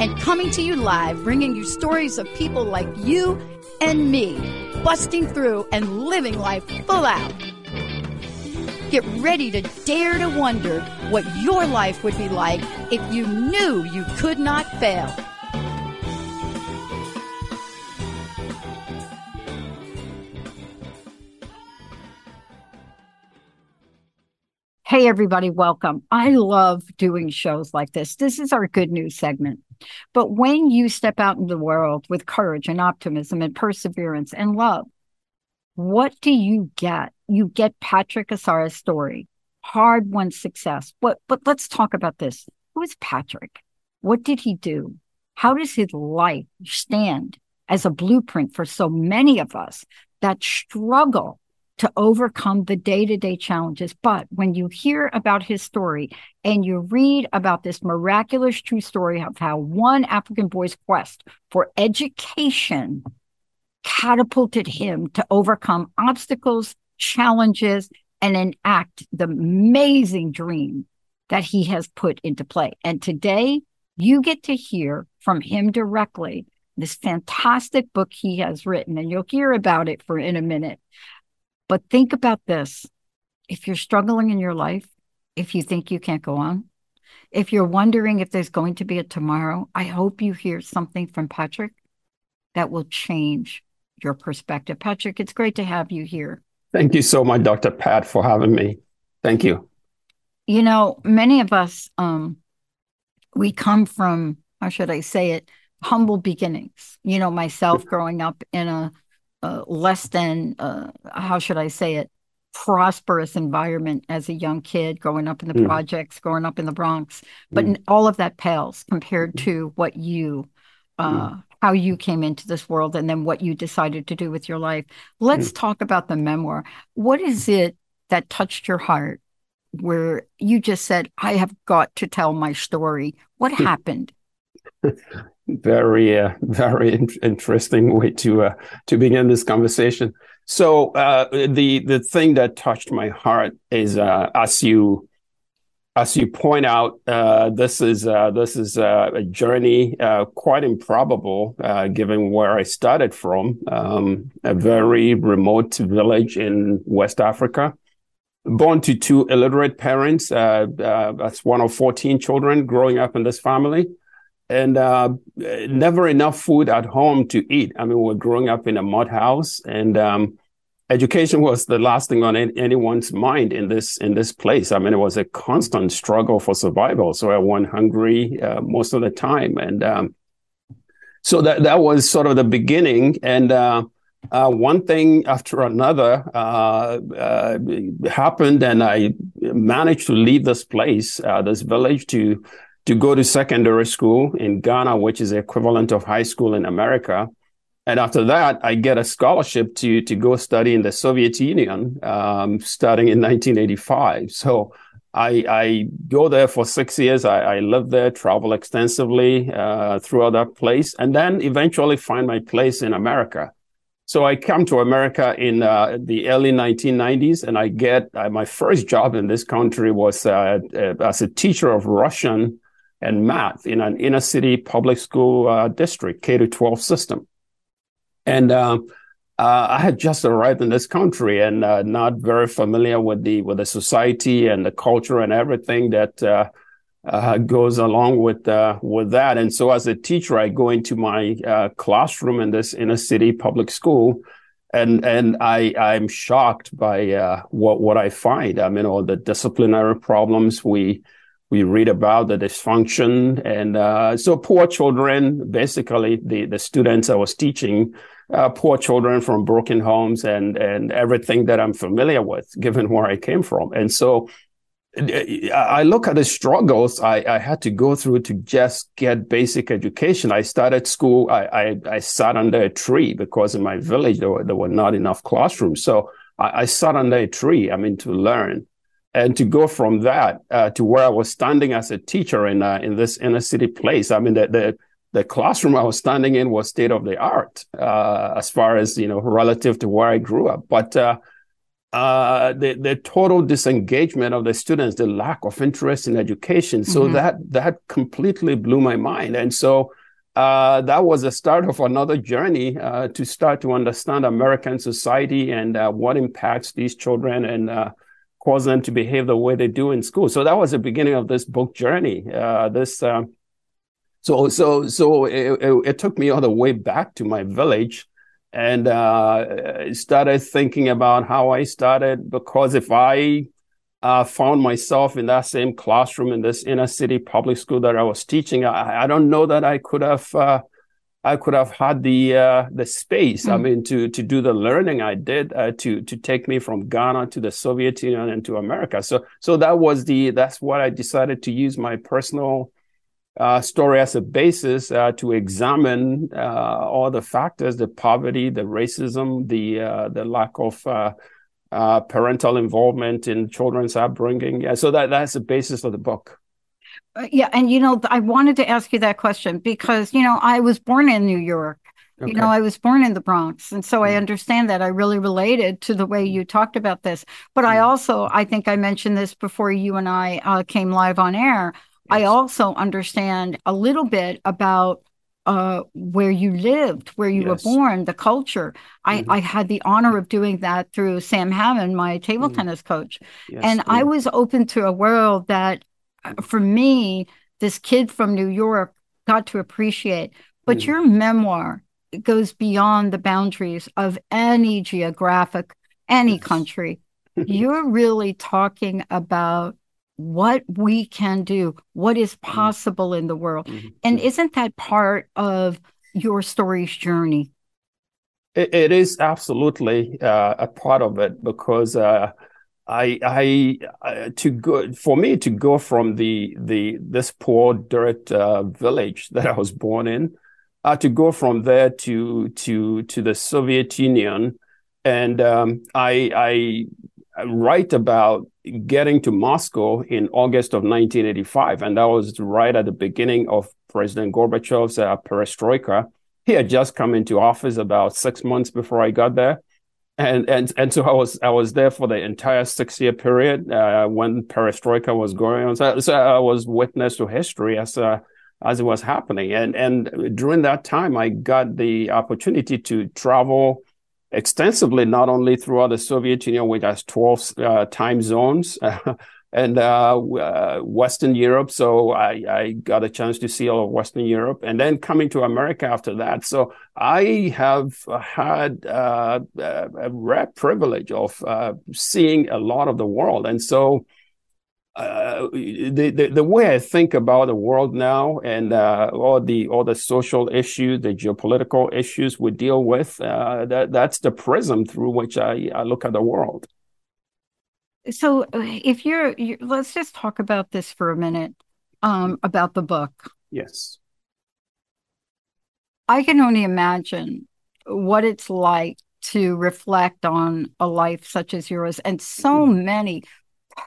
and coming to you live, bringing you stories of people like you and me, busting through and living life full out. Get ready to dare to wonder what your life would be like if you knew you could not fail. Hey, everybody, welcome. I love doing shows like this. This is our good news segment. But when you step out in the world with courage and optimism and perseverance and love, what do you get? You get Patrick Asare's story, hard won success. But but let's talk about this. Who is Patrick? What did he do? How does his life stand as a blueprint for so many of us that struggle to overcome the day to day challenges. But when you hear about his story and you read about this miraculous true story of how one African boy's quest for education catapulted him to overcome obstacles, challenges, and enact the amazing dream that he has put into play. And today you get to hear from him directly this fantastic book he has written, and you'll hear about it for in a minute. But think about this if you're struggling in your life, if you think you can't go on, if you're wondering if there's going to be a tomorrow, I hope you hear something from Patrick that will change your perspective. Patrick, it's great to have you here. Thank you so much, Dr. Pat, for having me. Thank you. You know, many of us, um, we come from, how should I say it, humble beginnings. You know, myself growing up in a uh, less than uh, how should I say it prosperous environment as a young kid growing up in the mm. projects growing up in the Bronx but mm. all of that pales compared to what you uh, mm. how you came into this world and then what you decided to do with your life let's mm. talk about the memoir what is it that touched your heart where you just said I have got to tell my story what happened very uh, very in- interesting way to uh, to begin this conversation. So uh, the the thing that touched my heart is uh, as you as you point out, uh, this is uh, this is a journey quite improbable given where I started from, um, a very remote village in West Africa. Born to two illiterate parents, that's one of 14 children growing up in this family and uh, never enough food at home to eat. I mean, we're growing up in a mud house, and um, education was the last thing on anyone's mind in this in this place. I mean, it was a constant struggle for survival. So I went hungry uh, most of the time, and um, so that that was sort of the beginning. And uh, uh one thing after another uh, uh, happened, and I managed to leave this place, this village, to to go to secondary school in Ghana, which is the equivalent of high school in America. And after that, I get a scholarship to to go study in the Soviet Union, um, starting in 1985. So I, I go there for six years. I, I live there, travel extensively uh, throughout that place, and then eventually find my place in America. So I come to America in uh, the early 1990s, and I get uh, my first job in this country was uh, uh as a teacher of Russian and math in an inner city public school uh, district, K to 12 system. And uh, uh, I had just arrived in this country and uh, not very familiar with the with the society and the culture and everything that uh, uh, goes along with with that. And so, as a teacher, I go into my classroom in this inner city public school, and and I I'm shocked by what what I find. I mean, all the disciplinary problems we we read about the dysfunction and uh, so poor children basically the, the students i was teaching uh, poor children from broken homes and and everything that i'm familiar with given where i came from and so I look at the struggles I, I, had to go through to just get basic education. I started school. I, I, I sat under a tree because in my village there were, there were not enough classrooms. So I, I, sat under a tree. I mean to learn, and to go from that uh, to where I was standing as a teacher in uh, in this inner city place. I mean the the, the classroom I was standing in was state of the art uh, as far as you know relative to where I grew up, but uh, uh, the the total disengagement of the students, the lack of interest in education. So mm-hmm. that that completely blew my mind, and so uh, that was the start of another journey uh, to start to understand American society and uh, what impacts these children and uh, cause them to behave the way they do in school. So that was the beginning of this book journey. Uh, this. Um, so so so it, it, it took me all the way back to my village and uh, started thinking about how I started because if I uh, found myself in that same classroom in this inner city public school that I was teaching, I, I don't know that I could have uh, I could have had the uh, the space. Mm. I mean, to to do the learning I did uh, to to take me from Ghana to the Soviet Union and to America. So so that was the that's what I decided to use my personal uh, story as a basis uh, to examine uh, all the factors: the poverty, the racism, the uh, the lack of uh, uh, parental involvement in children's upbringing. Yeah, so that that's the basis of the book. Yeah, and you know, I wanted to ask you that question because you know I was born in New York. Okay. You know, I was born in the Bronx. And so mm. I understand that. I really related to the way you talked about this. But mm. I also, I think I mentioned this before you and I uh, came live on air. I also understand a little bit about uh, where you lived, where you yes. were born, the culture. I, mm-hmm. I had the honor of doing that through Sam Hammond, my table mm-hmm. tennis coach. Yes. And mm-hmm. I was open to a world that, uh, for me, this kid from New York got to appreciate. But mm-hmm. your memoir goes beyond the boundaries of any geographic, any yes. country. You're really talking about what we can do, what is mm-hmm. possible in the world. Mm-hmm. And isn't that part of your story's journey? it, it is absolutely uh, a part of it because uh, I, I, to go for me to go from the the this poor dirt uh, village that I was born in, uh, to go from there to to to the Soviet Union, and um, I I write about getting to Moscow in August of 1985, and that was right at the beginning of President Gorbachev's uh, perestroika. He had just come into office about six months before I got there, and and and so I was I was there for the entire six year period uh, when perestroika was going on. So, so, I was witness to history as uh, as it was happening, and and during that time I got the opportunity to travel extensively, not only throughout the Soviet Union, which has 12 uh, time zones, and uh, uh, Western Europe. So I, I, got a chance to see all of Western Europe, and then coming to America after that. So I have had uh, a rare privilege of uh, seeing a lot of the world, and so uh, the, the, the way I think about the world now and uh, all the all the social issues, the geopolitical issues we deal with, that that's the prism through which I, I look at the world. So, uh, if you're, you're, let's just talk about this for a minute um, about the book. Yes, I can only imagine what it's like to reflect on a life such as yours and so mm-hmm. many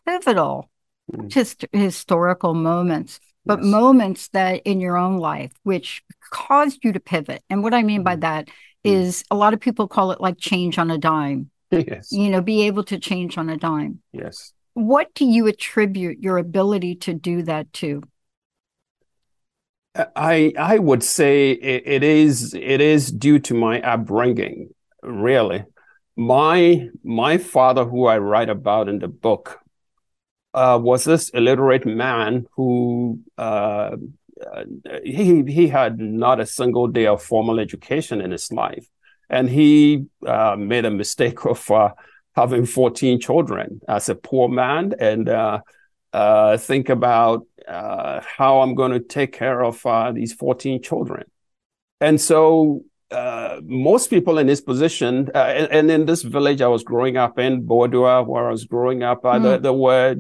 pivotal mm. just historical moments, but yes. moments that in your own life which caused you to pivot. And what I mean mm. by that is mm. a lot of people call it like change on a dime. Yes. You know, be able to change on a dime. Yes. What do you attribute your ability to do that to? I I would say it, it is it is due to my upbringing, really. My my father, who I write about in the book, uh, was this illiterate man who uh, he he had not a single day of formal education in his life, and he uh, made a mistake of uh, having 14 children as a poor man, and uh, uh, think about how I'm going to take care of these 14 children, and so uh, most people in this position, uh, and, and, in this village I was growing up in, Boadua, where I was growing up, uh, mm. there, there, were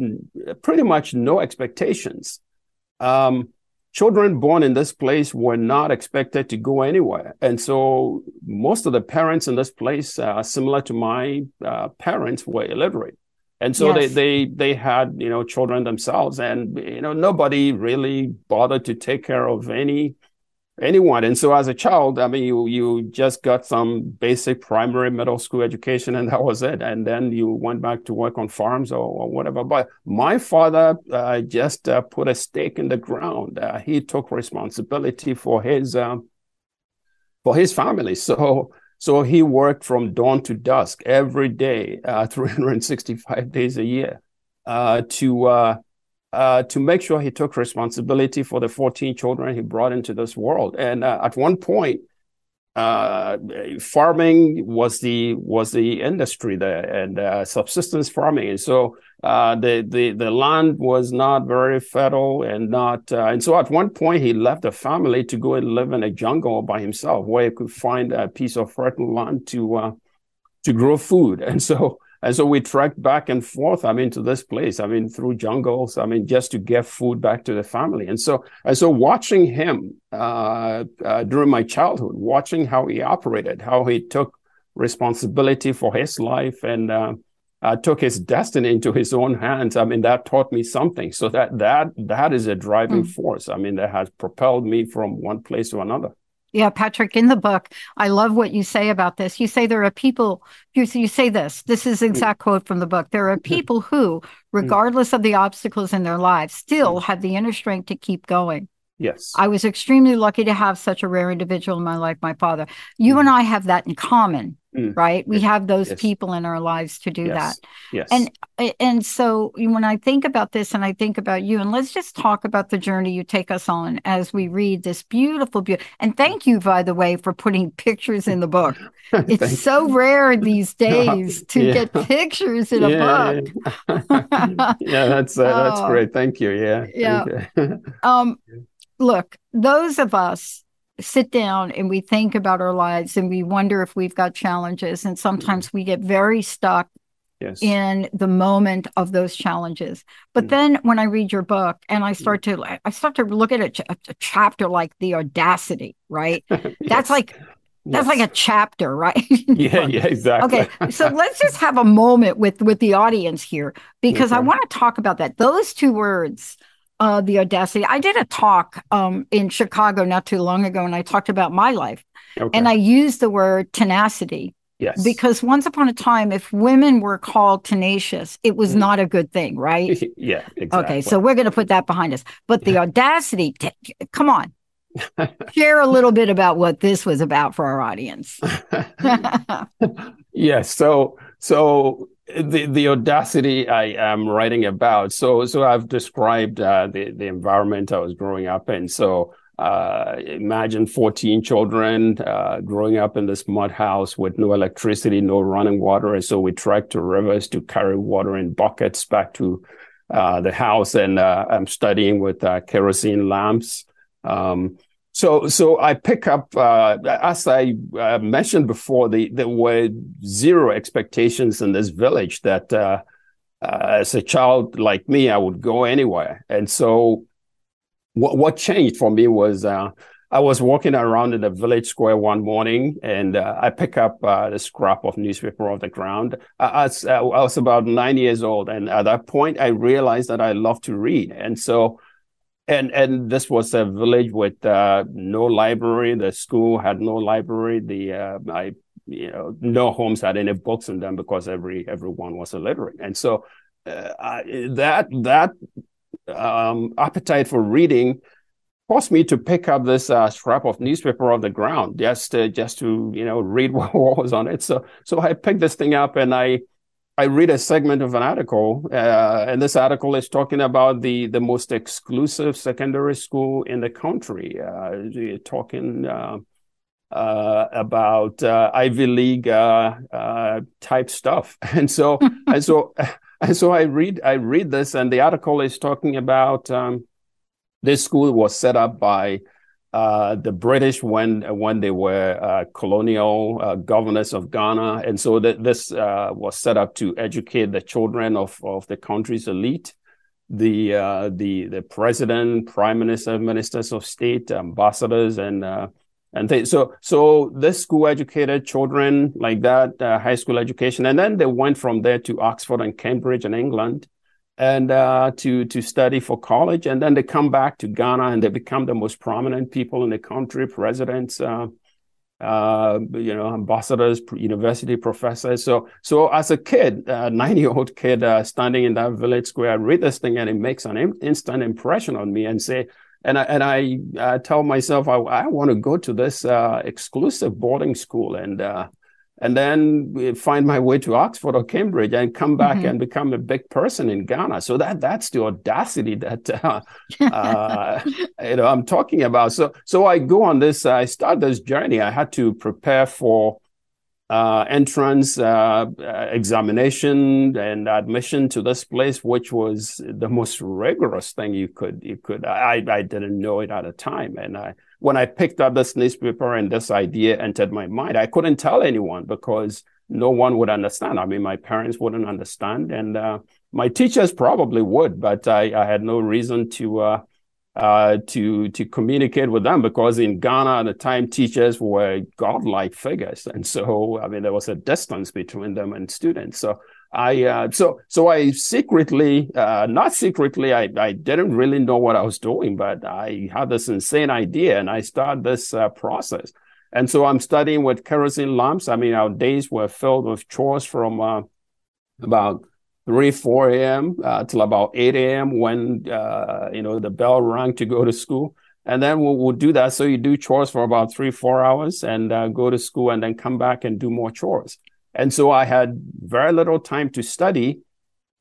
pretty much no expectations. Um, children born in this place were not expected to go anywhere. And so most of the parents in this place, uh, similar to my uh, parents, were illiterate. And so yes. they, they, they had, you know, children themselves and, you know, nobody really bothered to take care of any anyone. And so as a child, I mean, you you just got some basic primary middle school education, and that was it. And then you went back to work on farms or, or whatever. But my father uh, just uh, put a stake in the ground. Uh, he took responsibility for his um, for his family. So. So he worked from dawn to dusk every day, uh, 365 days a year, uh, to uh, to make sure he took responsibility for the 14 children he brought into this world. And uh, at one point, uh, farming was the was the industry there, and uh, subsistence farming. And so uh, the the the land was not very fertile, and not. And so at one point, he left the family to go and live in a jungle by himself, where he could find a piece of fertile land to to grow food. And so and so we trekked back and forth, I mean, to this place, I mean, through jungles, I mean, just to get food back to the family. And so, and so watching him uh, uh, during my childhood, watching how he operated, how he took responsibility for his life and uh, uh, took his destiny into his own hands. I mean, that taught me something. So that that that is a driving mm. force. I mean, that has propelled me from one place to another. Yeah, Patrick, in the book, I love what you say about this. You say there are people, you, you say this, this is mm. exact quote from the book. There are people who, mm. regardless of the obstacles in their lives, still mm. have the inner strength to keep going. Yes. I was extremely lucky to have such a rare individual in my life, my father. You and I have that in common. Mm. Right. We yes. have those yes. people in our lives to do yes. that. Yes. And and so when I think about this and I think about you, and let's just talk about the journey you take us on as we read this beautiful, beautiful. And thank you, by the way, for putting pictures in the book. It's so you. rare these days to yeah. get pictures in yeah, a book. Yeah, yeah that's uh, that's oh. great. Thank you. Yeah. Yeah. um, look, those of us sit down and we think about our lives and we wonder if we've got challenges. And sometimes we get very stuck yes. in the moment of those challenges. But mm. then when I read your book and I start to, I start to look at a, ch- a chapter like the audacity, right? yes. That's like, that's yes. like a chapter, right? yeah, yeah, exactly. okay, so let's just have a moment with with the audience here because okay. I want to talk about that. Those two words, uh, the audacity. I did a talk um, in Chicago not too long ago, and I talked about my life, okay. and I used the word tenacity. Yes. Because once upon a time, if women were called tenacious, it was mm. not a good thing, right? yeah, exactly. Okay, so we're going to put that behind us. But the audacity, come on. Share a little bit about what this was about for our audience. yes. So, so the the audacity I am writing about. So so I've described uh, the the environment I was growing up in. So uh, imagine 14 children uh, growing up in this mud house with no electricity, no running water, and so we trekked to rivers to carry water in buckets back to uh, the house. And uh, I'm studying with uh, kerosene lamps. Um, so, so I pick up, uh, as I uh, mentioned before, the, there were zero expectations in this village that, uh, uh, as a child like me, I would go anywhere. And so, what what changed for me was uh, I was walking around in the village square one morning, and uh, I pick up the scrap of newspaper off the ground. I, I, I was about nine years old, and at that point, I realized that I love to read, and so and and this was a village with uh, no library. The school had no library. The uh, I you know no homes had any books in them because every everyone was illiterate. And so uh, I, that that um, appetite for reading forced me to pick up this uh, scrap of newspaper off the ground just to, just to you know read what was on it. So so I picked this thing up and I I read a segment of an article, uh, and this article is talking about the the most exclusive secondary school in the country. Uh, talking uh, uh about uh, Ivy League uh, type stuff, and so and so and so I read I read this, and the article is talking about um, this school was set up by uh, the British when when they were uh, colonial uh, governors of Ghana, and so th- this uh, was set up to educate the children of, of the country's elite, the uh, the the president, prime minister, ministers of state, ambassadors, and uh, and so so this school educated children like that, high school education, and then they went from there to Oxford and Cambridge in England and uh, to to study for college, and then they come back to Ghana and they become the most prominent people in the country, presidents, uh, uh, you know, ambassadors, university professors. So so as a kid, a nine year old kid uh, standing in that village square, I read this thing and it makes an in- instant impression on me, and say. And I, and I uh, tell myself I, I want to go to this uh, exclusive boarding school and and then find my way to Oxford or Cambridge and come back mm-hmm. and become a big person in Ghana. So that that's the audacity that uh, uh, you know I'm talking about. So so I go on this. I start this journey. I had to prepare for uh, entrance uh, examination and admission to this place, which was the most rigorous thing you could you could. I I didn't know it at the time, and I when I picked up this newspaper and this idea entered my mind, I couldn't tell anyone because no one would understand. I mean, my parents wouldn't understand, and uh, my teachers probably would, but I, I had no reason to uh, to to communicate with them because in Ghana at the time, teachers were godlike figures, and so I mean, there was a distance between them and students. So I uh, so so I secretly, uh, not secretly, I, I didn't really know what I was doing, but I had this insane idea, and I started this uh, process. And so I'm studying with kerosene lamps. I mean, our days were filled with chores from uh, about three, four a.m. Uh, till about eight a.m. when uh, you know the bell rang to go to school. And then we'll, we'll do that. So you do chores for about three, four hours, and go to school, and then come back and do more chores. And so I had very little time to study.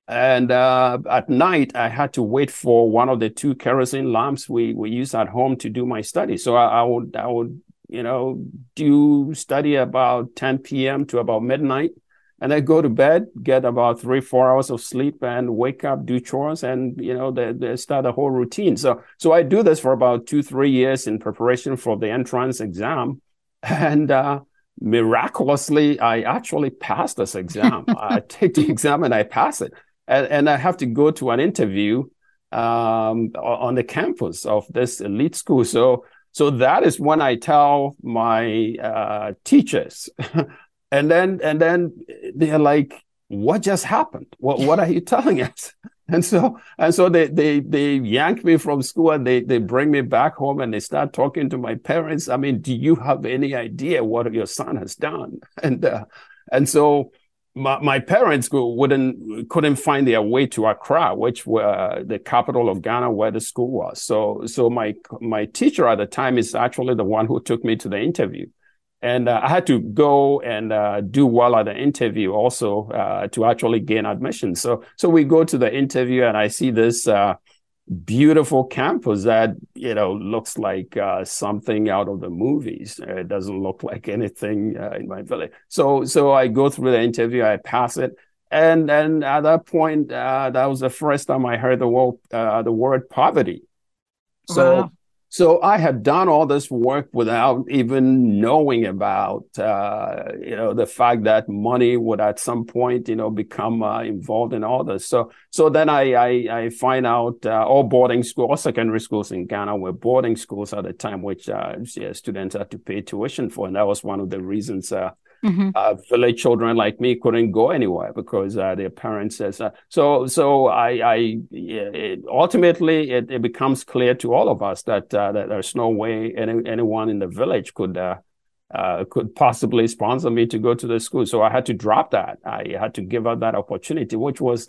And uh, at night, I had to wait for one of the two kerosene lamps we, we use at home to do my study. So I, I would, I would, you know, do study about 10 p.m. to about midnight, and then go to bed, get about three, four hours of sleep, and wake up, do chores, and you know, they, they start a whole routine. So, so I do this for about two, three years in preparation for the entrance exam, and uh, miraculously, I actually passed this exam. I take the exam and I pass it. And, and I have to go to an interview um, on the campus of this elite school. So, so that is when I tell my uh, teachers, and then and then they're like, "What just happened? What what are you telling us?" And so, and so they, they, they yank me from school and they, they bring me back home and they start talking to my parents. I mean, do you have any idea what your son has done? And, uh, and so my, my parents wouldn't, couldn't find their way to Accra, which were the capital of Ghana where the school was. So, so my, my teacher at the time is actually the one who took me to the interview and uh, I had to go and uh, do well at the interview also uh, to actually gain admission. So, so we go to the interview, and I see this uh, beautiful campus that you know looks like uh, something out of the movies. It doesn't look like anything uh, in my village. So, so I go through the interview, I pass it, and then at that point, that was the first time I heard the word the word poverty. So. Wow so I had done all this work without even knowing about, uh, you know, the fact that money would at some point, you know, become uh, involved in all this. So, so then I, I, I find out uh, all boarding school, all secondary schools in Ghana were boarding schools at the time, which uh, yeah, students had to pay tuition for, and that was one of the reasons uh, Mm-hmm. Uh, village children like me couldn't go anywhere because uh, their parents says uh, so. So I, I it, ultimately it, it, becomes clear to all of us that, uh, that there's no way any, anyone in the village could uh, uh, could possibly sponsor me to go to the school. So I had to drop that. I had to give up that opportunity, which was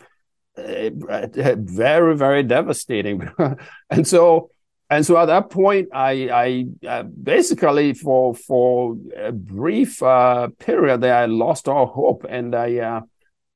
very very devastating. and so and so at that point, I, I uh, basically for for a brief uh, period there, I lost all hope, and I, uh,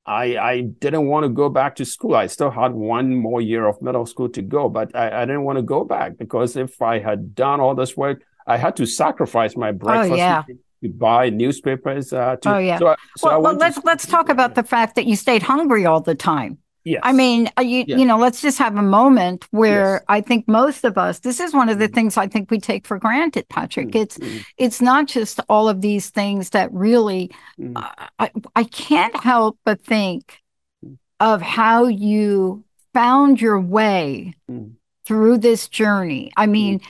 I I didn't want to go back to school. I still had one more year of middle school to go, but I, I didn't want to go back because if I had done all this work, I had to sacrifice my breakfast. Oh, yeah. To buy newspapers. Uh, to, oh yeah. So, so well, well let's let's talk about the fact that you stayed hungry all the time. Yes. I mean, uh, you yes. you know, let's just have a moment where yes. I think most of us. This is one of the mm. things I think we take for granted, Patrick. Mm-hmm. It's mm. it's not just all of these things that really. Mm-hmm. Uh, I I can't help but think mm. of how you found your way mm. Through this journey. I mean,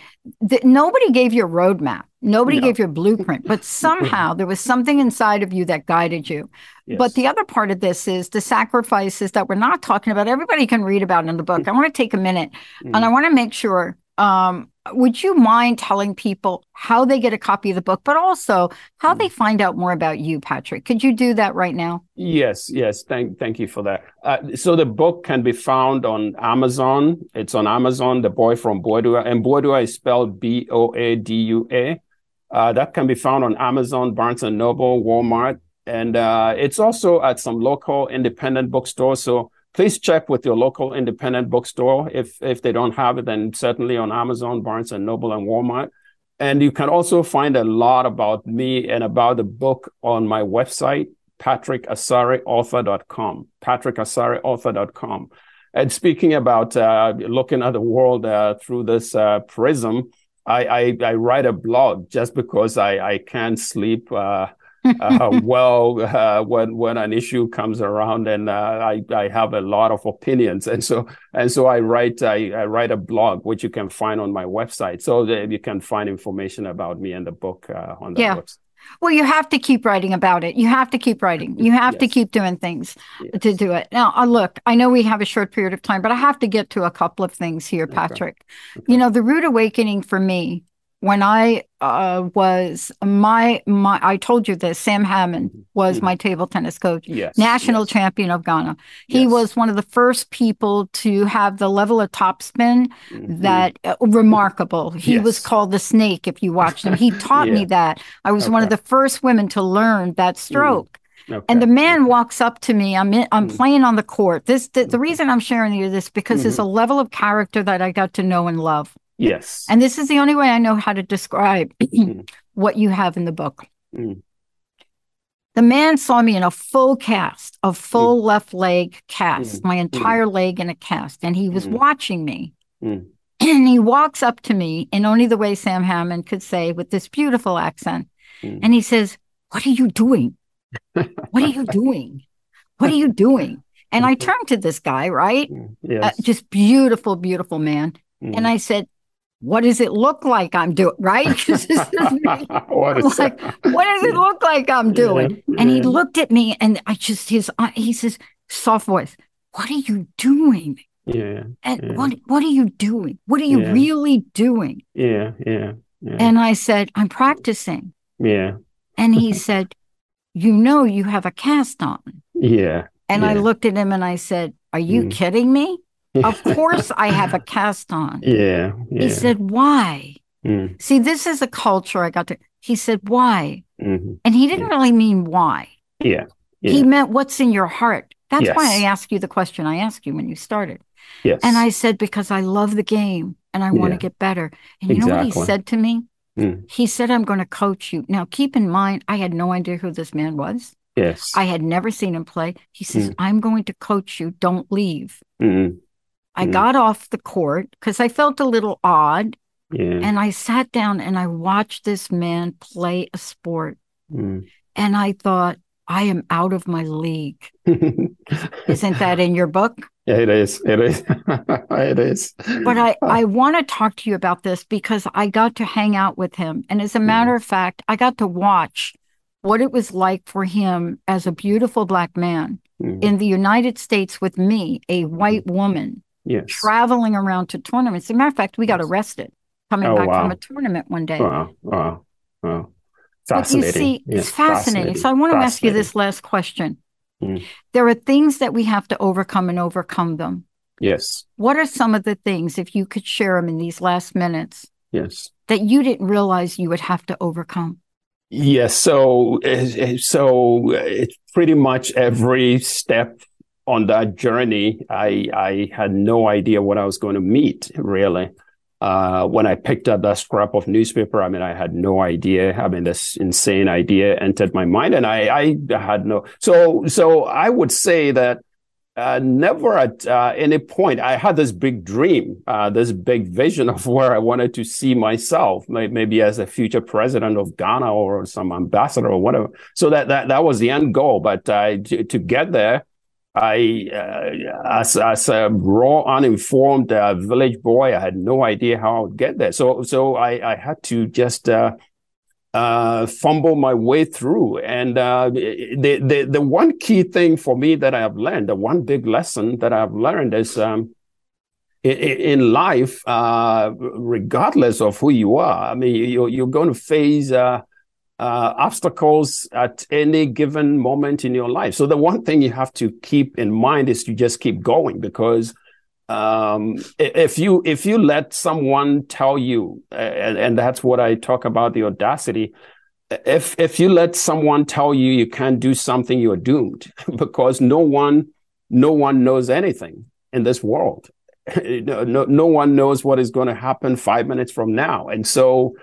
th- nobody gave you a roadmap. Nobody no. gave you a blueprint, but somehow there was something inside of you that guided you. Yes. But the other part of this is the sacrifices that we're not talking about. Everybody can read about in the book. I want to take a minute mm. and I want to make sure. Um, would you mind telling people how they get a copy of the book, but also how mm. they find out more about you, Patrick? Could you do that right now? Yes, yes. Thank, thank you for that. Uh, so the book can be found on Amazon. It's on Amazon. The Boy from Boadua, and Boadua is spelled B O A D U A. Uh, that can be found on Amazon, Barnes and Noble, Walmart, and uh, it's also at some local independent bookstores. So please check with your local independent bookstore. If if they don't have it, then certainly on Amazon, Barnes and Noble, and Walmart. And you can also find a lot about me and about the book on my website, patrickasareauthor.com, patrickasareauthor.com. And speaking about uh, looking at the world uh, through this uh, prism, I, I, I write a blog just because I I can't sleep. Uh, well uh, when when an issue comes around and uh, I, I have a lot of opinions and so and so I write I, I write a blog which you can find on my website so that you can find information about me and the book uh, on the yeah. website. Well, you have to keep writing about it. You have to keep writing. You have yes. to keep doing things yes. to do it. Now, uh, look, I know we have a short period of time, but I have to get to a couple of things here, Patrick. Okay. Okay. You know, the root awakening for me when I uh, was my my I told you this Sam Hammond mm-hmm. was mm-hmm. my table tennis coach yes, national yes. champion of Ghana he yes. was one of the first people to have the level of topspin mm-hmm. that uh, remarkable he was called the snake if you watched him he taught yeah. me that I was okay. one of the first women to learn that mm-hmm. stroke Okay. And the man walks up to me. I'm in, I'm mm. playing on the court. This the, the, reason I'm sharing you this because mm-hmm. there's a level of character that I got to know and love. Yes. And this is the only way I know how to describe mm. what you have in the book. Mm. The man saw me in a full cast, a full mm. left leg cast, mm. my mm. entire leg in a cast, and he was watching me. And he walks up to me in only the way Sam Hammond could say with this beautiful accent. And he says, What are you doing? What are you doing? What are you doing? And I turned to this guy, right? Yes. Uh, just beautiful, beautiful man. And I said, what does it look like I'm doing? Right? what, is like, what does it look like I'm doing? Yeah, and yeah. he looked at me and I just, his, uh, he says, soft voice, what are you doing? Yeah. And yeah. what, what are you doing? What are you really doing? Yeah. Yeah. And I said, I'm practicing. Yeah. And he said, you know, you have a cast on. Yeah. And I looked at him and I said, are you mm. kidding me? Of course I have a cast on. Yeah. yeah. He said, Why? Mm. See, this is a culture I got to. He said, Why? Mm-hmm. And he didn't really mean why. Yeah. yeah. He meant what's in your heart. That's yes. why I asked you the question I asked you when you started. Yes. And I said, Because I love the game and I want to get better. And you exactly. know what he said to me? Mm. He said, I'm going to coach you. Now, keep in mind, I had no idea who this man was. Yes. I had never seen him play. He says, mm. I'm going to coach you. Don't leave. Mm. I mm. got off the court because I felt a little odd. Yeah. And I sat down and I watched this man play a sport. Mm. And I thought, I am out of my league. Isn't that in your book? Yeah, it is. It is. it is. But I, I want to talk to you about this because I got to hang out with him. And as a mm. matter mm. of fact, I got to watch what it was like for him as a beautiful black man mm. in the United States with me, a white woman yes. traveling around to tournaments. As a matter of fact, we got arrested coming oh, back wow. from a tournament one day. Wow, wow, wow. Fascinating. But you see, yes, it's fascinating. fascinating. So I want to ask you this last question. Mm. There are things that we have to overcome and overcome them. Yes. What are some of the things, if you could share them in these last minutes? Yes. That you didn't realize you would have to overcome? Yes. So, eh, eh, so it's pretty much every step on that journey, I, I had no idea what I was going to meet really. Uh, when I picked up that scrap of newspaper, I mean, I had no idea. I mean, this insane idea entered my mind and I, I had no, so, so I would say that uh, never at uh, any point I had this big dream, uh, this big vision of where I wanted to see myself, maybe as a future president of Ghana or some ambassador or whatever. So that that that was the end goal. But to, to get there, I, uh, as, as a raw, uninformed uh, village boy, I had no idea how I would get there. So, so I, I had to just uh, uh fumble my way through. And uh, the, the the one key thing for me that I have learned, the one big lesson that I've learned is. Um, in, life, uh, regardless of who you are, I mean, you're, you're going to face uh, obstacles at any given moment in your life. So the one thing you have to keep in mind is to just keep going because um, if you if you let someone tell you, and, and that's what I talk about the audacity. If if you let someone tell you you can't do something, you're doomed because no one no one knows anything in this world. no, no, no one knows what is going to happen five minutes from now, and so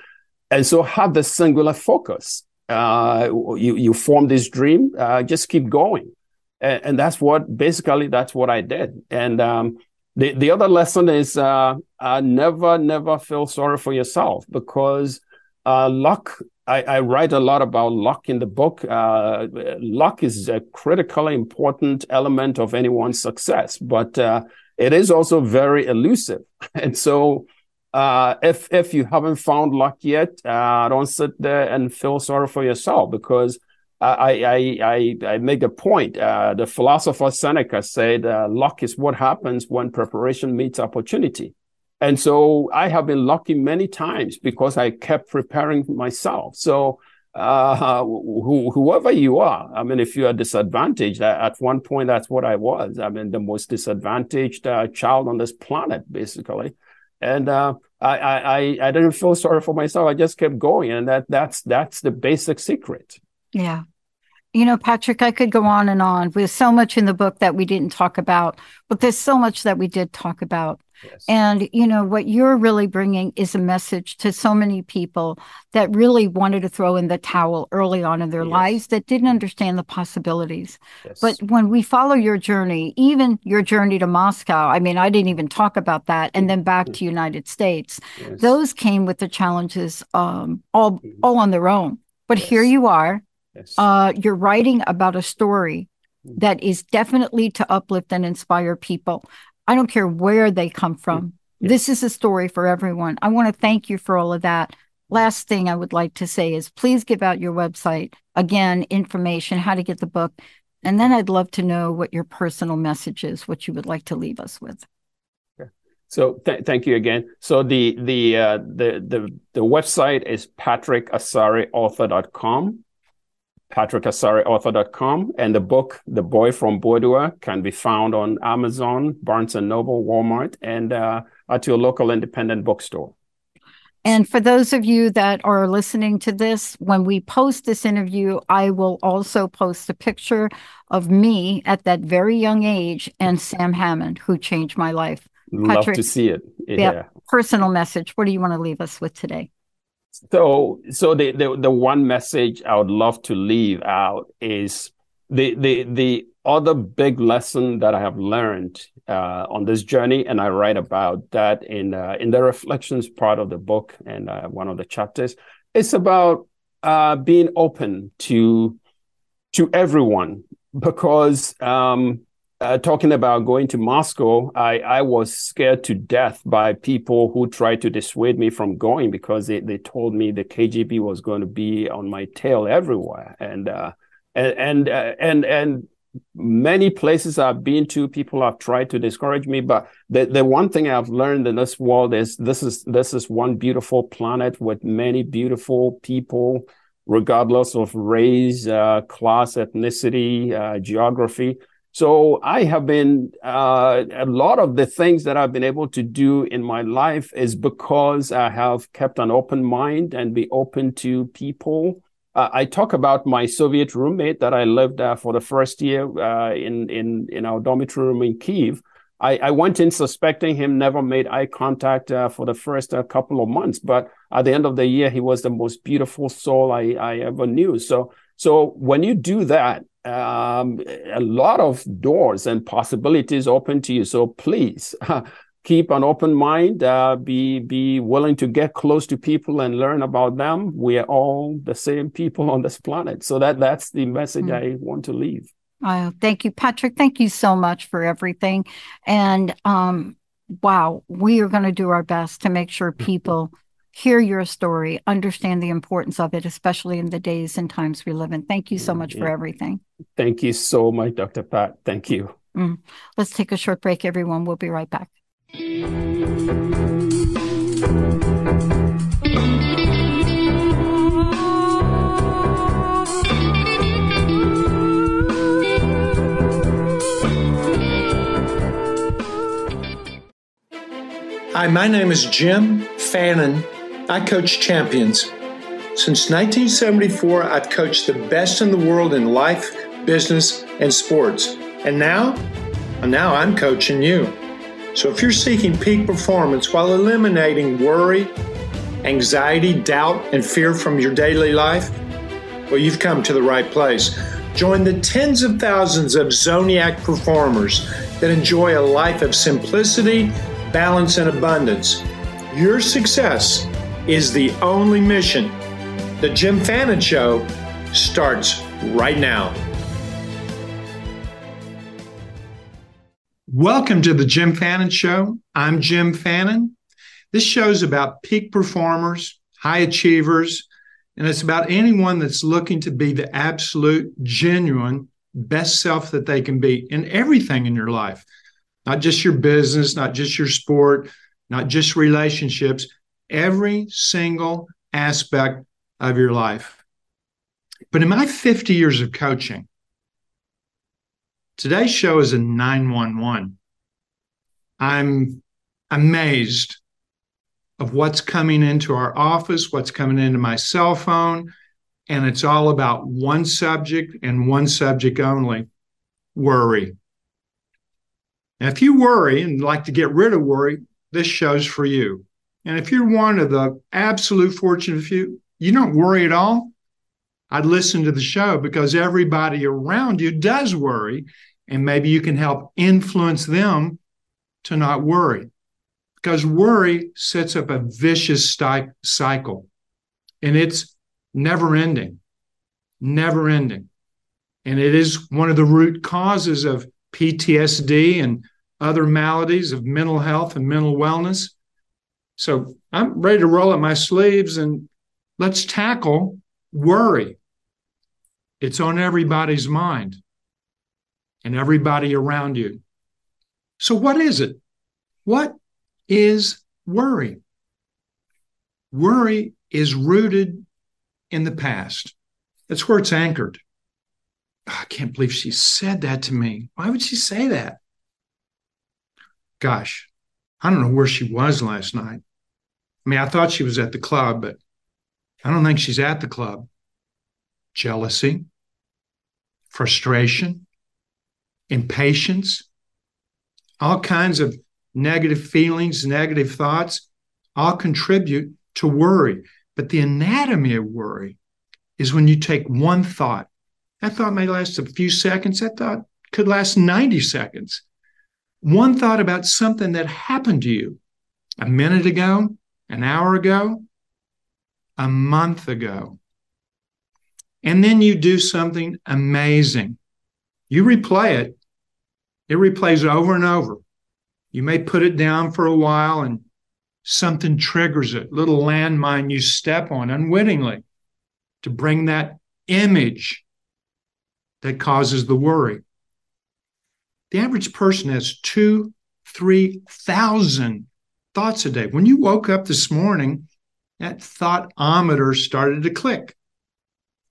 and so have the singular focus. Uh, you you form this dream, uh, just keep going, and, and, that's what basically that's what I did. And um, the the other lesson is uh, uh never never feel sorry for yourself because uh, luck. I, I, write a lot about luck in the book. Uh, luck is a critically important element of anyone's success, but it is also very elusive, and so uh, if if you haven't found luck yet, uh, don't sit there and feel sorry for yourself because I I I, I make a point. Uh, the philosopher Seneca said, uh, "Luck is what happens when preparation meets opportunity." And so I have been lucky many times because I kept preparing myself. So uh, wh- whoever you are, I mean, if you are disadvantaged, at one point that's what I was. I mean, the most disadvantaged child on this planet, basically and uh, I, I I didn't feel sorry for myself. I just kept going, and that that's that's the basic secret. Yeah, you know, Patrick, I could go on and on. There's so much in the book that we didn't talk about, but there's so much that we did talk about. Yes. And, you know, what you're really bringing is a message to so many people that really wanted to throw in the towel early on in their yes. lives that didn't understand the possibilities. Yes. But when we follow your journey, even your journey to Moscow, I mean, I didn't even talk about that, and then back mm-hmm. to United States, those came with the challenges um, all, mm-hmm. all on their own. But here you are. Uh, you're writing about a story mm-hmm. that is definitely to uplift and inspire people. I don't care where they come from. Yeah. This is a story for everyone. I want to thank you for all of that. Last thing I would like to say is please give out your website. Again, information, how to get the book. And then I'd love to know what your personal message is, what you would like to leave us with. So th- thank you again. So the the uh, the the the website is patrickasareauthor.com patrickasareauthor.com. And the book, The Boy from Boadua, can be found on Amazon, Barnes & Noble, Walmart, and uh, at your local independent bookstore. And for those of you that are listening to this, when we post this interview, I will also post a picture of me at that very young age and Sam Hammond, who changed my life. Patrick, Love to see it. Yeah. yeah. Personal message. What do you want to leave us with today? So, so the, the the one message I would love to leave out is the the the other big lesson that I have learned uh, on this journey, and I write about that in uh, in the reflections part of the book and uh, one of the chapters. It's about uh, being open to to everyone because um, uh, talking about going to Moscow, I, I was scared to death by people who tried to dissuade me from going because they, they told me the KGB was going to be on my tail everywhere. And, uh, and, and, uh, and, and many places I've been to, people have tried to discourage me. But the, the one thing I've learned in this world is this is, this is one beautiful planet with many beautiful people, regardless of race, uh, class, ethnicity, uh, geography so I have been, uh, a lot of the things that I've been able to do in my life is because I have kept an open mind and be open to people. Uh, I talk about my Soviet roommate that I lived uh, for the first year uh, in, in, in our dormitory room in Kiev. I, I went in suspecting him, never made eye contact uh, for the first uh, couple of months, but at the end of the year, he was the most beautiful soul I, I ever knew. So, so when you do that, um, a lot of doors and possibilities open to you. So please keep an open mind. Uh, be be willing to get close to people and learn about them. We are all the same people on this planet. So that that's the message mm. I want to leave. Oh, thank you, Patrick. Thank you so much for everything. And um, wow, we are going to do our best to make sure people hear your story, understand the importance of it, especially in the days and times we live in. Thank you so much for everything. Thank you so much, Dr. Pat. Thank you. Mm. Let's take a short break, everyone. We'll be right back. Hi, my name is Jim Fannin I coach champions. Since 1974, I've coached the best in the world in life, business, and sports. And now, now I'm coaching you. So if you're seeking peak performance while eliminating worry, anxiety, doubt, and fear from your daily life, well, you've come to the right place. Join the tens of thousands of Zoniac performers that enjoy a life of simplicity, balance, and abundance. Your success is the only mission. The Jim Fannin Show starts right now. Welcome to the Jim Fannin Show. I'm Jim Fannin. This show is about peak performers, high achievers, and it's about anyone that's looking to be the absolute, genuine best self that they can be in everything in your life, not just your business, not just your sport, not just relationships, every single aspect of your life. But in my 50 years of coaching, today's show is a 911. I'm amazed of what's coming into our office, what's coming into my cell phone, and it's all about one subject and one subject only worry. Now, if you worry and like to get rid of worry, this show's for you. And if you're one of the absolute fortunate few, you don't worry at all. I'd listen to the show because everybody around you does worry, and maybe you can help influence them to not worry. Because worry sets up a vicious cycle, and it's never ending, never ending. And it is one of the root causes of PTSD and other maladies of mental health and mental wellness. So I'm ready to roll up my sleeves and let's tackle worry. It's on everybody's mind and everybody around you. So, what is it? What is worry? Worry is rooted in the past. That's where it's anchored. Oh, I can't believe she said that to me. Why would she say that? Gosh, I don't know where she was last night. I mean, I thought she was at the club, but I don't think she's at the club. Jealousy, frustration, impatience, all kinds of negative feelings, negative thoughts, all contribute to worry. But the anatomy of worry is when you take one thought. That thought may last a few seconds. That thought could last 90 seconds one thought about something that happened to you a minute ago, an hour ago, a month ago. And then you do something amazing. You replay it, it replays over and over. You may put it down for a while and something triggers it, little landmine you step on unwittingly to bring that image that causes the worry. The average person has two, 3,000 thoughts a day. When you woke up this morning, that thoughtometer started to click.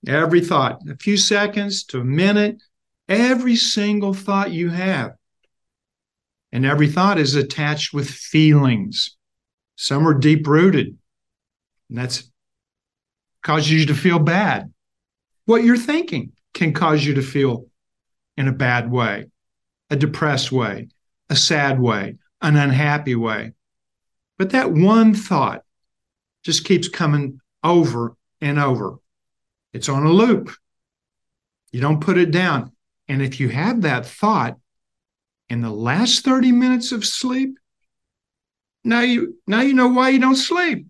Every thought, a few seconds to a minute, every single thought you have. And every thought is attached with feelings. Some are deep rooted, and that's causes you to feel bad. What you're thinking can cause you to feel in a bad way a depressed way, a sad way, an unhappy way. But that one thought just keeps coming over and over. It's on a loop. You don't put it down. And if you have that thought in the last 30 minutes of sleep, now you now you know why you don't sleep.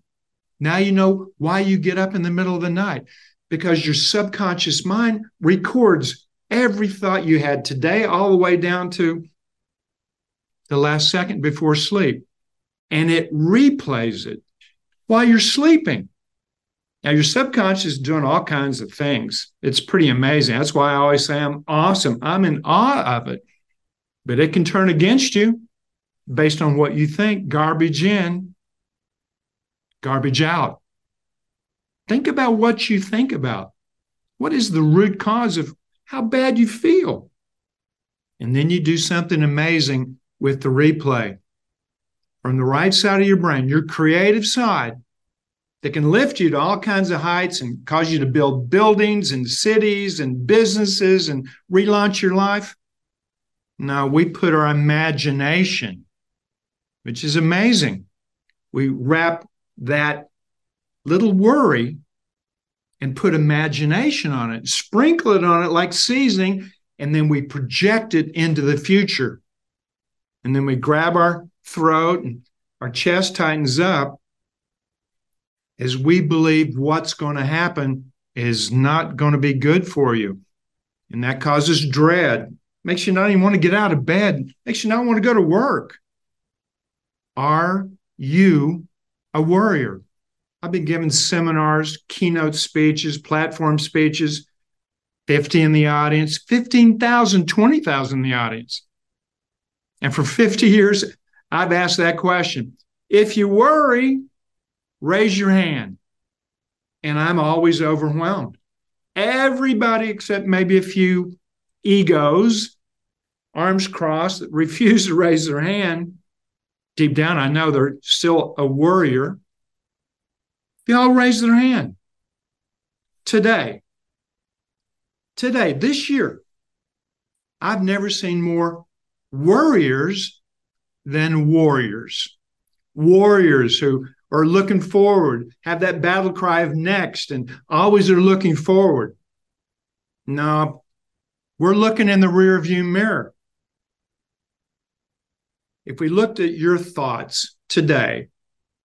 Now you know why you get up in the middle of the night because your subconscious mind records every thought you had today all the way down to the last second before sleep and it replays it while you're sleeping. Now, your subconscious is doing all kinds of things. It's pretty amazing. That's why I always say I'm awesome. I'm in awe of it. But it can turn against you based on what you think garbage in, garbage out. Think about what you think about. What is the root cause of how bad you feel? And then you do something amazing with the replay from the right side of your brain, your creative side that can lift you to all kinds of heights and cause you to build buildings and cities and businesses and relaunch your life. Now we put our imagination, which is amazing. We wrap that little worry and put imagination on it, sprinkle it on it like seasoning, and then we project it into the future. And then we grab our throat and our chest tightens up is we believe what's going to happen is not going to be good for you. And that causes dread, makes you not even want to get out of bed, makes you not want to go to work. Are you a worrier? I've been giving seminars, keynote speeches, platform speeches, 50 in the audience, 15,000, 20,000 in the audience. And for 50 years, I've asked that question. If you worry, raise your hand. And I'm always overwhelmed. Everybody, except maybe a few egos, arms crossed, that refuse to raise their hand. Deep down, I know they're still a worrier. They all raise their hand. Today, today, this year, I've never seen more worriers than warriors. Warriors who are looking forward, have that battle cry of next, and always are looking forward. No, we're looking in the rear view mirror. If we looked at your thoughts today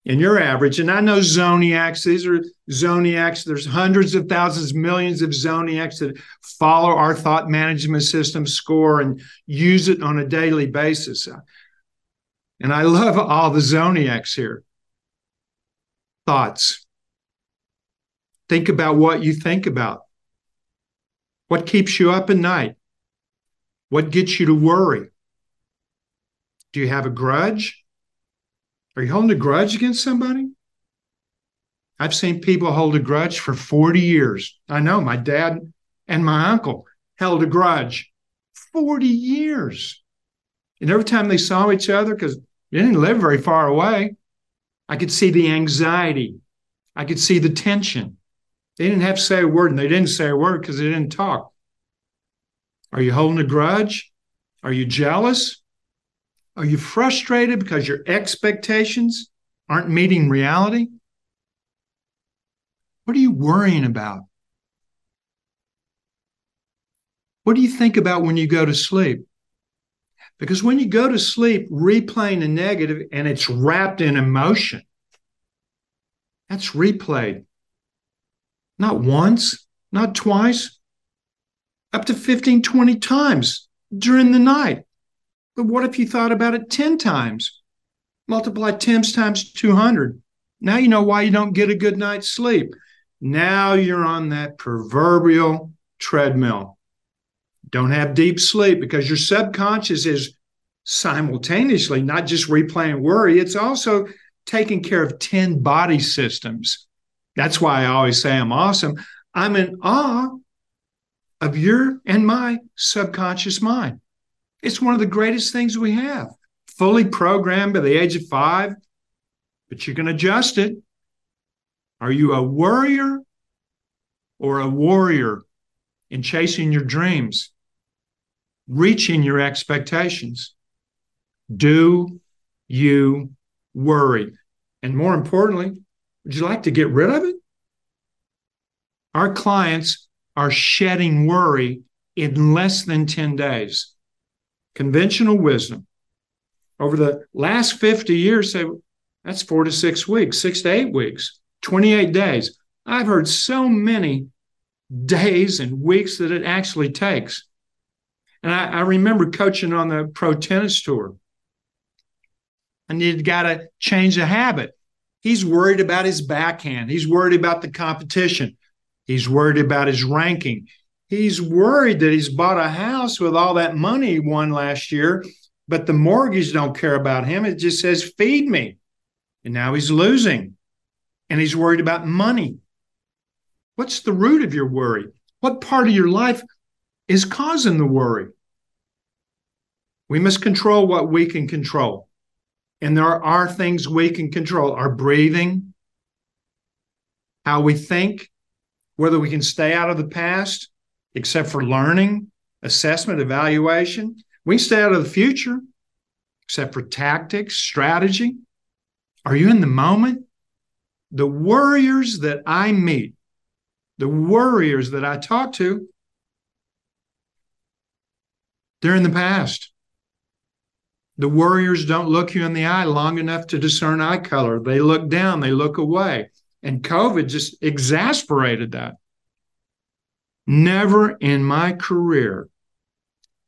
and your average, and I know Zoniacs, these are Zoniacs, there's hundreds of thousands, millions of Zoniacs that follow our thought management system score and use it on a daily basis. And I love all the Zoniacs here thoughts. Think about what you think about. What keeps you up at night? What gets you to worry? Do you have a grudge? Are you holding a grudge against somebody? I've seen people hold a grudge for 40 years. I know my dad and my uncle held a grudge 40 years. And every time they saw each other, because they didn't live very far away, I could see the anxiety. I could see the tension. They didn't have to say a word, and they didn't say a word because they didn't talk. Are you holding a grudge? Are you jealous? Are you frustrated because your expectations aren't meeting reality? What are you worrying about? What do you think about when you go to sleep? Because when you go to sleep, replaying the negative and it's wrapped in emotion, that's replayed. Not once, not twice, up to 15, 20 times during the night. But what if you thought about it 10 times? Multiply 10 times 200. Now you know why you don't get a good night's sleep. Now you're on that proverbial treadmill don't have deep sleep because your subconscious is simultaneously not just replaying worry, it's also taking care of 10 body systems. That's why I always say I'm awesome. I'm in awe of your and my subconscious mind. It's one of the greatest things we have, fully programmed by the age of five, but you can adjust it. Are you a worrier or a warrior in chasing your dreams? Reaching your expectations? Do you worry? And more importantly, would you like to get rid of it? Our clients are shedding worry in less than 10 days. Conventional wisdom. Over the last 50 years, say that's four to six weeks, six to eight weeks, 28 days. I've heard so many days and weeks that it actually takes. And I, I remember coaching on the pro tennis tour. And you've got to change a habit. He's worried about his backhand. He's worried about the competition. He's worried about his ranking. He's worried that he's bought a house with all that money he won last year, but the mortgage don't care about him. It just says, feed me. And now he's losing. And he's worried about money. What's the root of your worry? What part of your life is causing the worry? We must control what we can control. And there are things we can control our breathing, how we think, whether we can stay out of the past, except for learning, assessment, evaluation. We can stay out of the future, except for tactics, strategy. Are you in the moment? The warriors that I meet, the warriors that I talk to, they're in the past. The warriors don't look you in the eye long enough to discern eye color. They look down, they look away. And COVID just exasperated that. Never in my career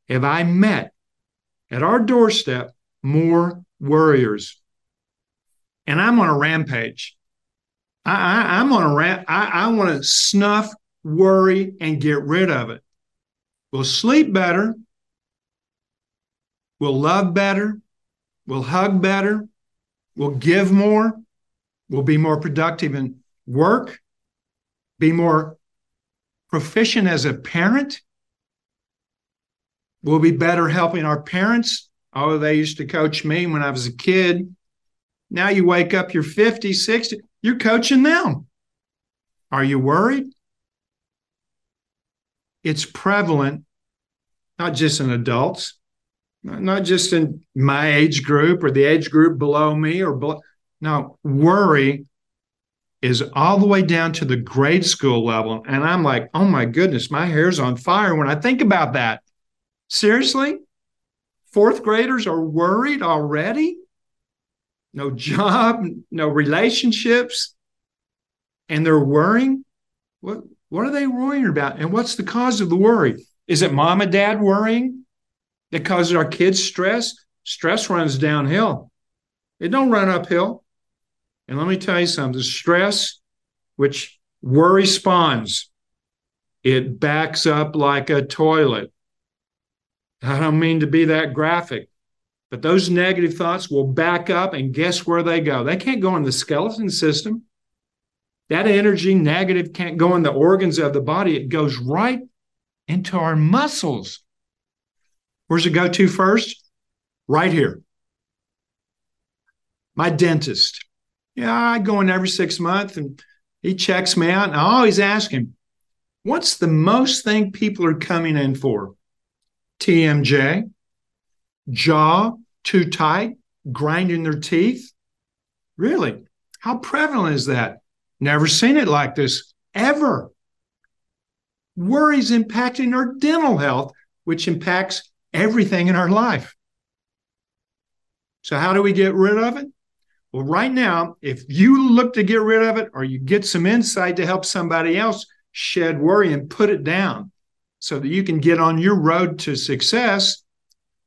have I met at our doorstep more warriors. And I'm on a rampage. I, I, am on a ramp. I, I want to snuff worry and get rid of it. We'll sleep better. We'll love better. We'll hug better. We'll give more. We'll be more productive in work, be more proficient as a parent. We'll be better helping our parents. Oh, they used to coach me when I was a kid. Now you wake up, you're 50, 60, you're coaching them. Are you worried? It's prevalent, not just in adults, not just in my age group or the age group below me or below. No, worry is all the way down to the grade school level. And I'm like, oh my goodness, my hair's on fire when I think about that. Seriously? Fourth graders are worried already? No job, no relationships, and they're worrying? What, what are they worrying about? And what's the cause of the worry? Is it mom and dad worrying? That causes our kids stress, stress runs downhill. It don't run uphill. And let me tell you something, the stress, which worry spawns, it backs up like a toilet. I don't mean to be that graphic, but those negative thoughts will back up and guess where they go? They can't go in the skeleton system. That energy negative can't go in the organs of the body. It goes right into our muscles. Where's it go to first? Right here. My dentist. Yeah, I go in every six months and he checks me out. And I always ask him, what's the most thing people are coming in for? TMJ, jaw too tight, grinding their teeth. Really? How prevalent is that? Never seen it like this ever. Worries impacting our dental health, which impacts everything in our life. So, how do we get rid of it? Well, right now, if you look to get rid of it or you get some insight to help somebody else shed worry and put it down so that you can get on your road to success,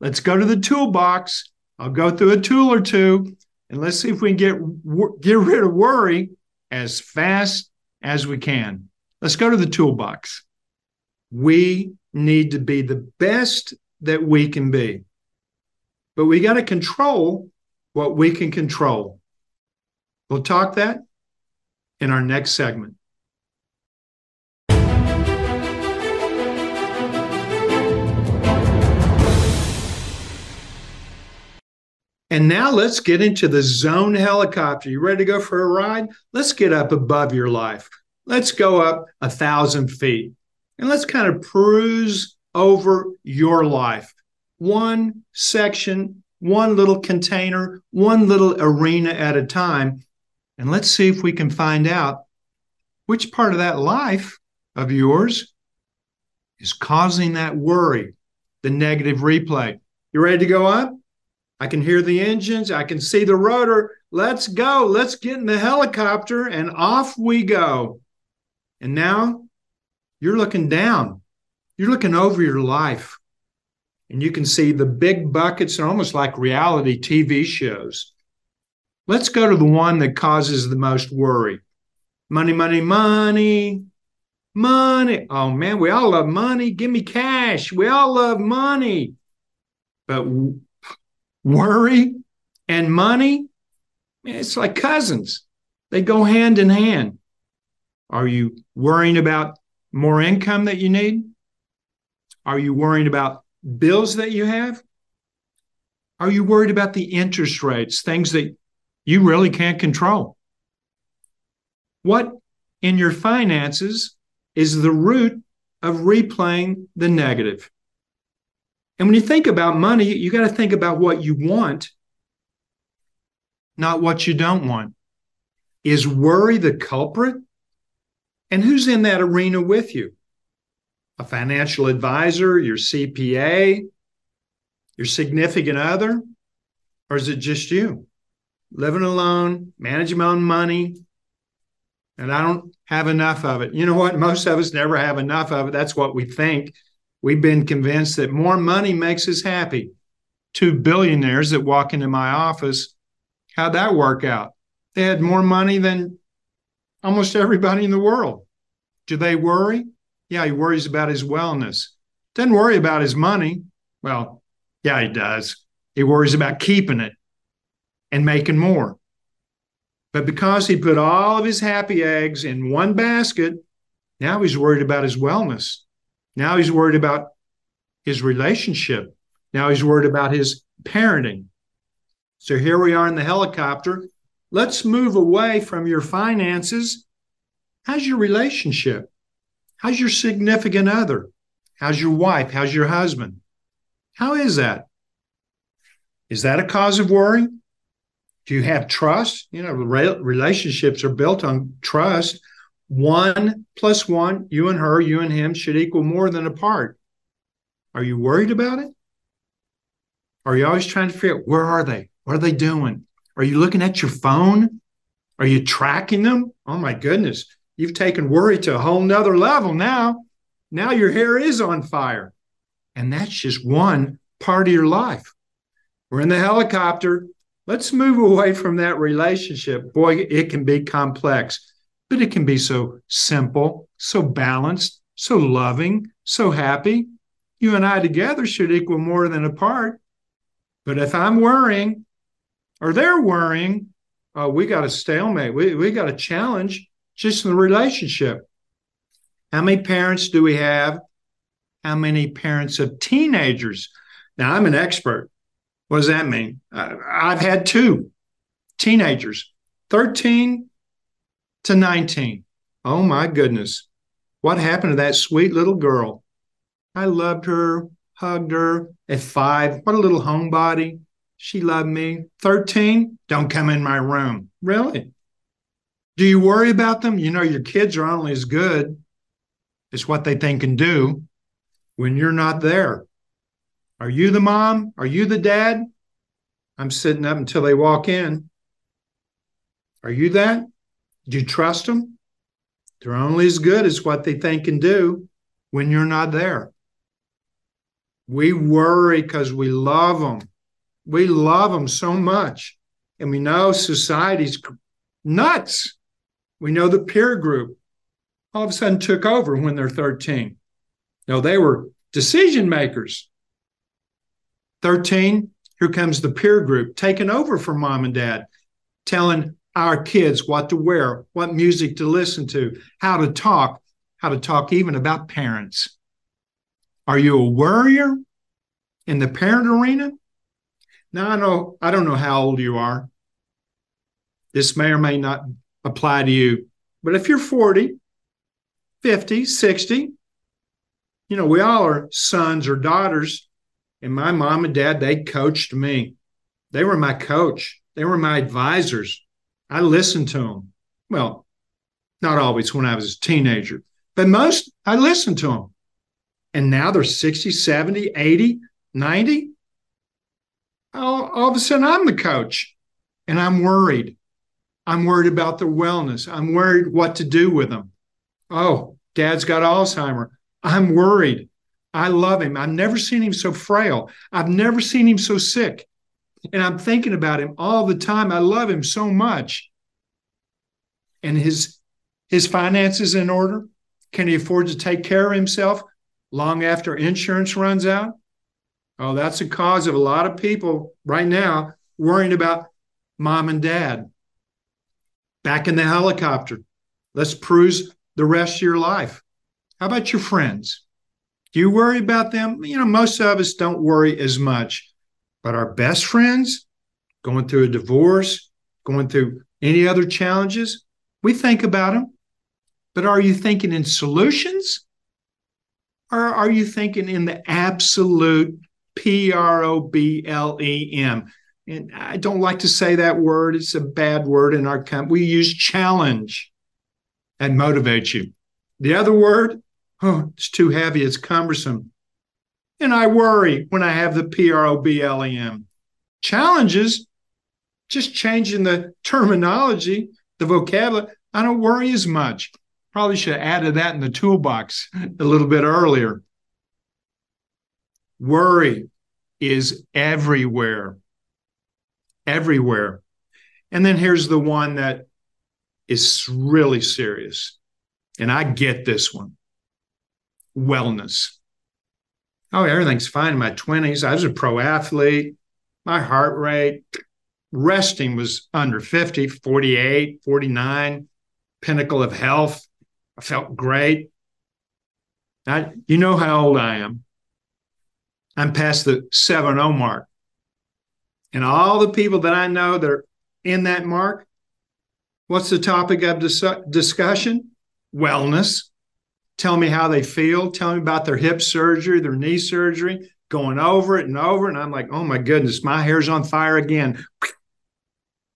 let's go to the toolbox. I'll go through a tool or two and let's see if we can get, get rid of worry as fast as we can. Let's go to the toolbox. We need to be the best that we can be. But we got to control what we can control. We'll talk that in our next segment. And now let's get into the zone helicopter. You ready to go for a ride? Let's get up above your life. Let's go up a thousand feet and let's kind of cruise over your life. One section, one little container, one little arena at a time. And let's see if we can find out which part of that life of yours is causing that worry, the negative replay. You ready to go up? I can hear the engines. I can see the rotor. Let's go. Let's get in the helicopter and off we go. And now you're looking down. You're looking over your life. And you can see the big buckets, are almost like reality TV shows. Let's go to the one that causes the most worry money, money, money, money. Oh man, we all love money. Give me cash. We all love money. But worry and money, it's like cousins. They go hand in hand. Are you worrying about more income that you need? Are you worrying about bills that you have? Are you worried about the interest rates, things that you really can't control? What in your finances is the root of replaying the negative? And when you think about money, you got to think about what you want, not what you don't want. Is worry the culprit? And who's in that arena with you? A financial advisor, your CPA, your significant other? Or is it just you? Living alone, managing my own money, and I don't have enough of it. You know what? Most of us never have enough of it. That's what we think. We've been convinced that more money makes us happy. Two billionaires that walk into my office, how'd that work out? They had more money than almost everybody in the world. Do they worry? Yeah, he worries about his wellness. Doesn't worry about his money. Well, yeah, he does. He worries about keeping it and making more. But because he put all of his happy eggs in one basket, now he's worried about his wellness. Now he's worried about his relationship. Now he's worried about his parenting. So here we are in the helicopter. Let's move away from your finances. How's your relationship? How's your significant other? How's your wife? How's your husband? How is that? Is that a cause of worry? Do you have trust? You know, relationships are built on trust. One plus one, you and her, you and him, should equal more than a part. Are you worried about it? Are you always trying to figure out where are they? What are they doing? Are you looking at your phone? Are you tracking them? Oh my goodness. You've taken worry to a whole nother level now. Now your hair is on fire. And that's just one part of your life. We're in the helicopter. Let's move away from that relationship. Boy, it can be complex, but it can be so simple, so balanced, so loving, so happy. You and I together should equal more than apart. But if I'm worrying or they're worrying, uh, we got a stalemate. We, we got a challenge just in the relationship. How many parents do we have? How many parents of teenagers? Now, I'm an expert. What does that mean? Uh, I've had two teenagers, 13 to 19. Oh my goodness. What happened to that sweet little girl? I loved her, hugged her at five. What a little homebody. She loved me. 13, don't come in my room. Really? Do you worry about them? You know, your kids are only as good as what they think and do when you're not there. Are you the mom? Are you the dad? I'm sitting up until they walk in. Are you that? Do you trust them? They're only as good as what they think and do when you're not there. We worry because we love them. We love them so much. And we know society's nuts. We know the peer group all of a sudden took over when they're 13. No, they were decision makers. 13, here comes the peer group taking over for mom and dad, telling our kids what to wear, what music to listen to, how to talk, how to talk even about parents. Are you a worrier in the parent arena? Now I know I don't know how old you are. This may or may not apply to you. But if you're 40, 50, 60, you know, we all are sons or daughters and my mom and dad, they coached me. They were my coach, they were my advisors. I listened to them. Well, not always when I was a teenager, but most I listened to them. and now they're 60, 70, 80, 90. All, all of a sudden, I'm the coach and I'm worried. I'm worried about their wellness. I'm worried what to do with them. Oh, dad's got Alzheimer. I'm worried. I love him. I've never seen him so frail. I've never seen him so sick. And I'm thinking about him all the time. I love him so much. And his his finances in order? Can he afford to take care of himself long after insurance runs out? Oh, that's the cause of a lot of people right now worrying about mom and dad. Back in the helicopter. Let's cruise the rest of your life. How about your friends? Do you worry about them? You know, most of us don't worry as much, but our best friends going through a divorce, going through any other challenges, we think about them. But are you thinking in solutions? Or are you thinking in the absolute P R O B L E M? And I don't like to say that word, it's a bad word in our country. We use challenge and motivate you. The other word, oh, it's too heavy, it's cumbersome. And I worry when I have the P R O B L E M. Challenges, just changing the terminology, the vocabulary, I don't worry as much. Probably should have added that in the toolbox a little bit earlier. Worry is everywhere. Everywhere. And then here's the one that is really serious. And I get this one wellness. Oh, everything's fine in my 20s. I was a pro athlete. My heart rate, resting was under 50, 48, 49, pinnacle of health. I felt great. I, you know how old I am. I'm past the 7 0 mark. And all the people that I know that are in that mark, what's the topic of dis- discussion? Wellness. Tell me how they feel. Tell me about their hip surgery, their knee surgery, going over it and over. And I'm like, oh my goodness, my hair's on fire again.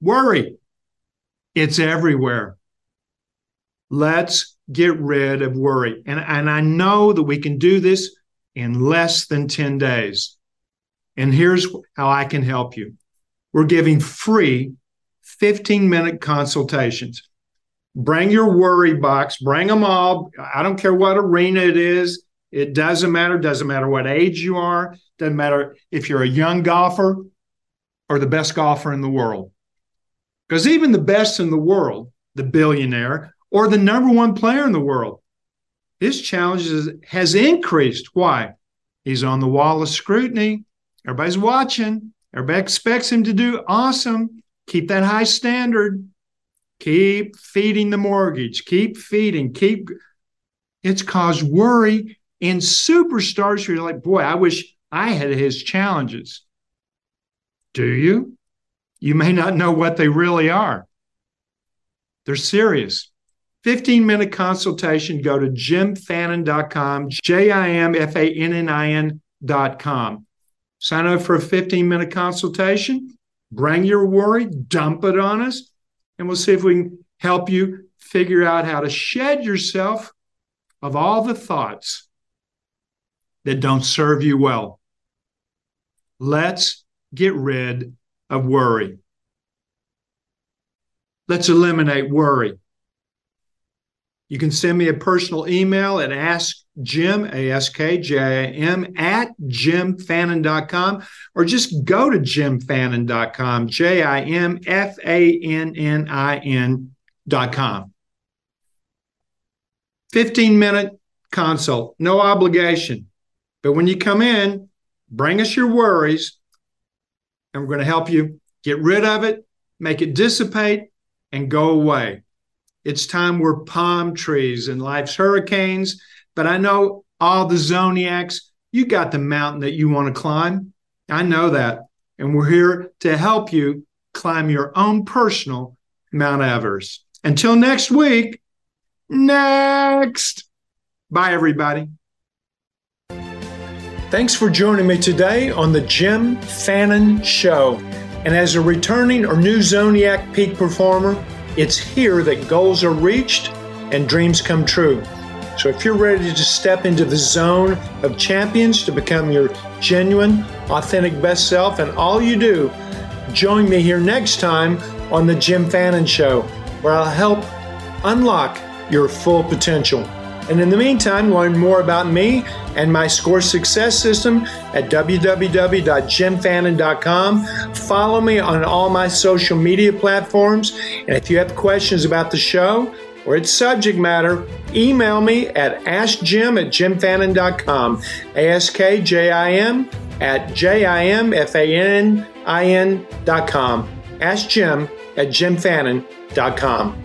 Worry. It's everywhere. Let's get rid of worry. And, and I know that we can do this in less than 10 days. And here's how I can help you we're giving free 15 minute consultations. Bring your worry box, bring them all. I don't care what arena it is. It doesn't matter. Doesn't matter what age you are. Doesn't matter if you're a young golfer or the best golfer in the world. Because even the best in the world, the billionaire, or the number one player in the world. His challenge has increased. Why? He's on the wall of scrutiny. Everybody's watching. Everybody expects him to do awesome. Keep that high standard. Keep feeding the mortgage. Keep feeding. Keep. It's caused worry in superstars. You're like, boy, I wish I had his challenges. Do you? You may not know what they really are. They're serious. 15 minute consultation, go to jimfannin.com, J I M F A N N I N.com. Sign up for a 15 minute consultation, bring your worry, dump it on us, and we'll see if we can help you figure out how to shed yourself of all the thoughts that don't serve you well. Let's get rid of worry. Let's eliminate worry. You can send me a personal email at askjim, A-S-K-J-I-M, at jimfannin.com, or just go to jimfannin.com, J-I-M-F-A-N-N-I-N dot com. 15 minute consult, no obligation. But when you come in, bring us your worries, and we're going to help you get rid of it, make it dissipate, and go away. It's time we're palm trees in life's hurricanes. But I know all the Zoniacs, you got the mountain that you want to climb. I know that. And we're here to help you climb your own personal Mount Everest. Until next week, next. Bye, everybody. Thanks for joining me today on the Jim Fannin Show. And as a returning or new Zoniac Peak performer, it's here that goals are reached and dreams come true. So if you're ready to step into the zone of champions to become your genuine, authentic best self and all you do, join me here next time on The Jim Fannin Show, where I'll help unlock your full potential. And in the meantime, learn more about me and my score success system at www.jimfannin.com. Follow me on all my social media platforms. And if you have questions about the show or its subject matter, email me at askjim at jimfannin.com. A-S-K-J-I-M at J-I-M-F-A-N-I-N.com. Ask Jim at jimfannin.com.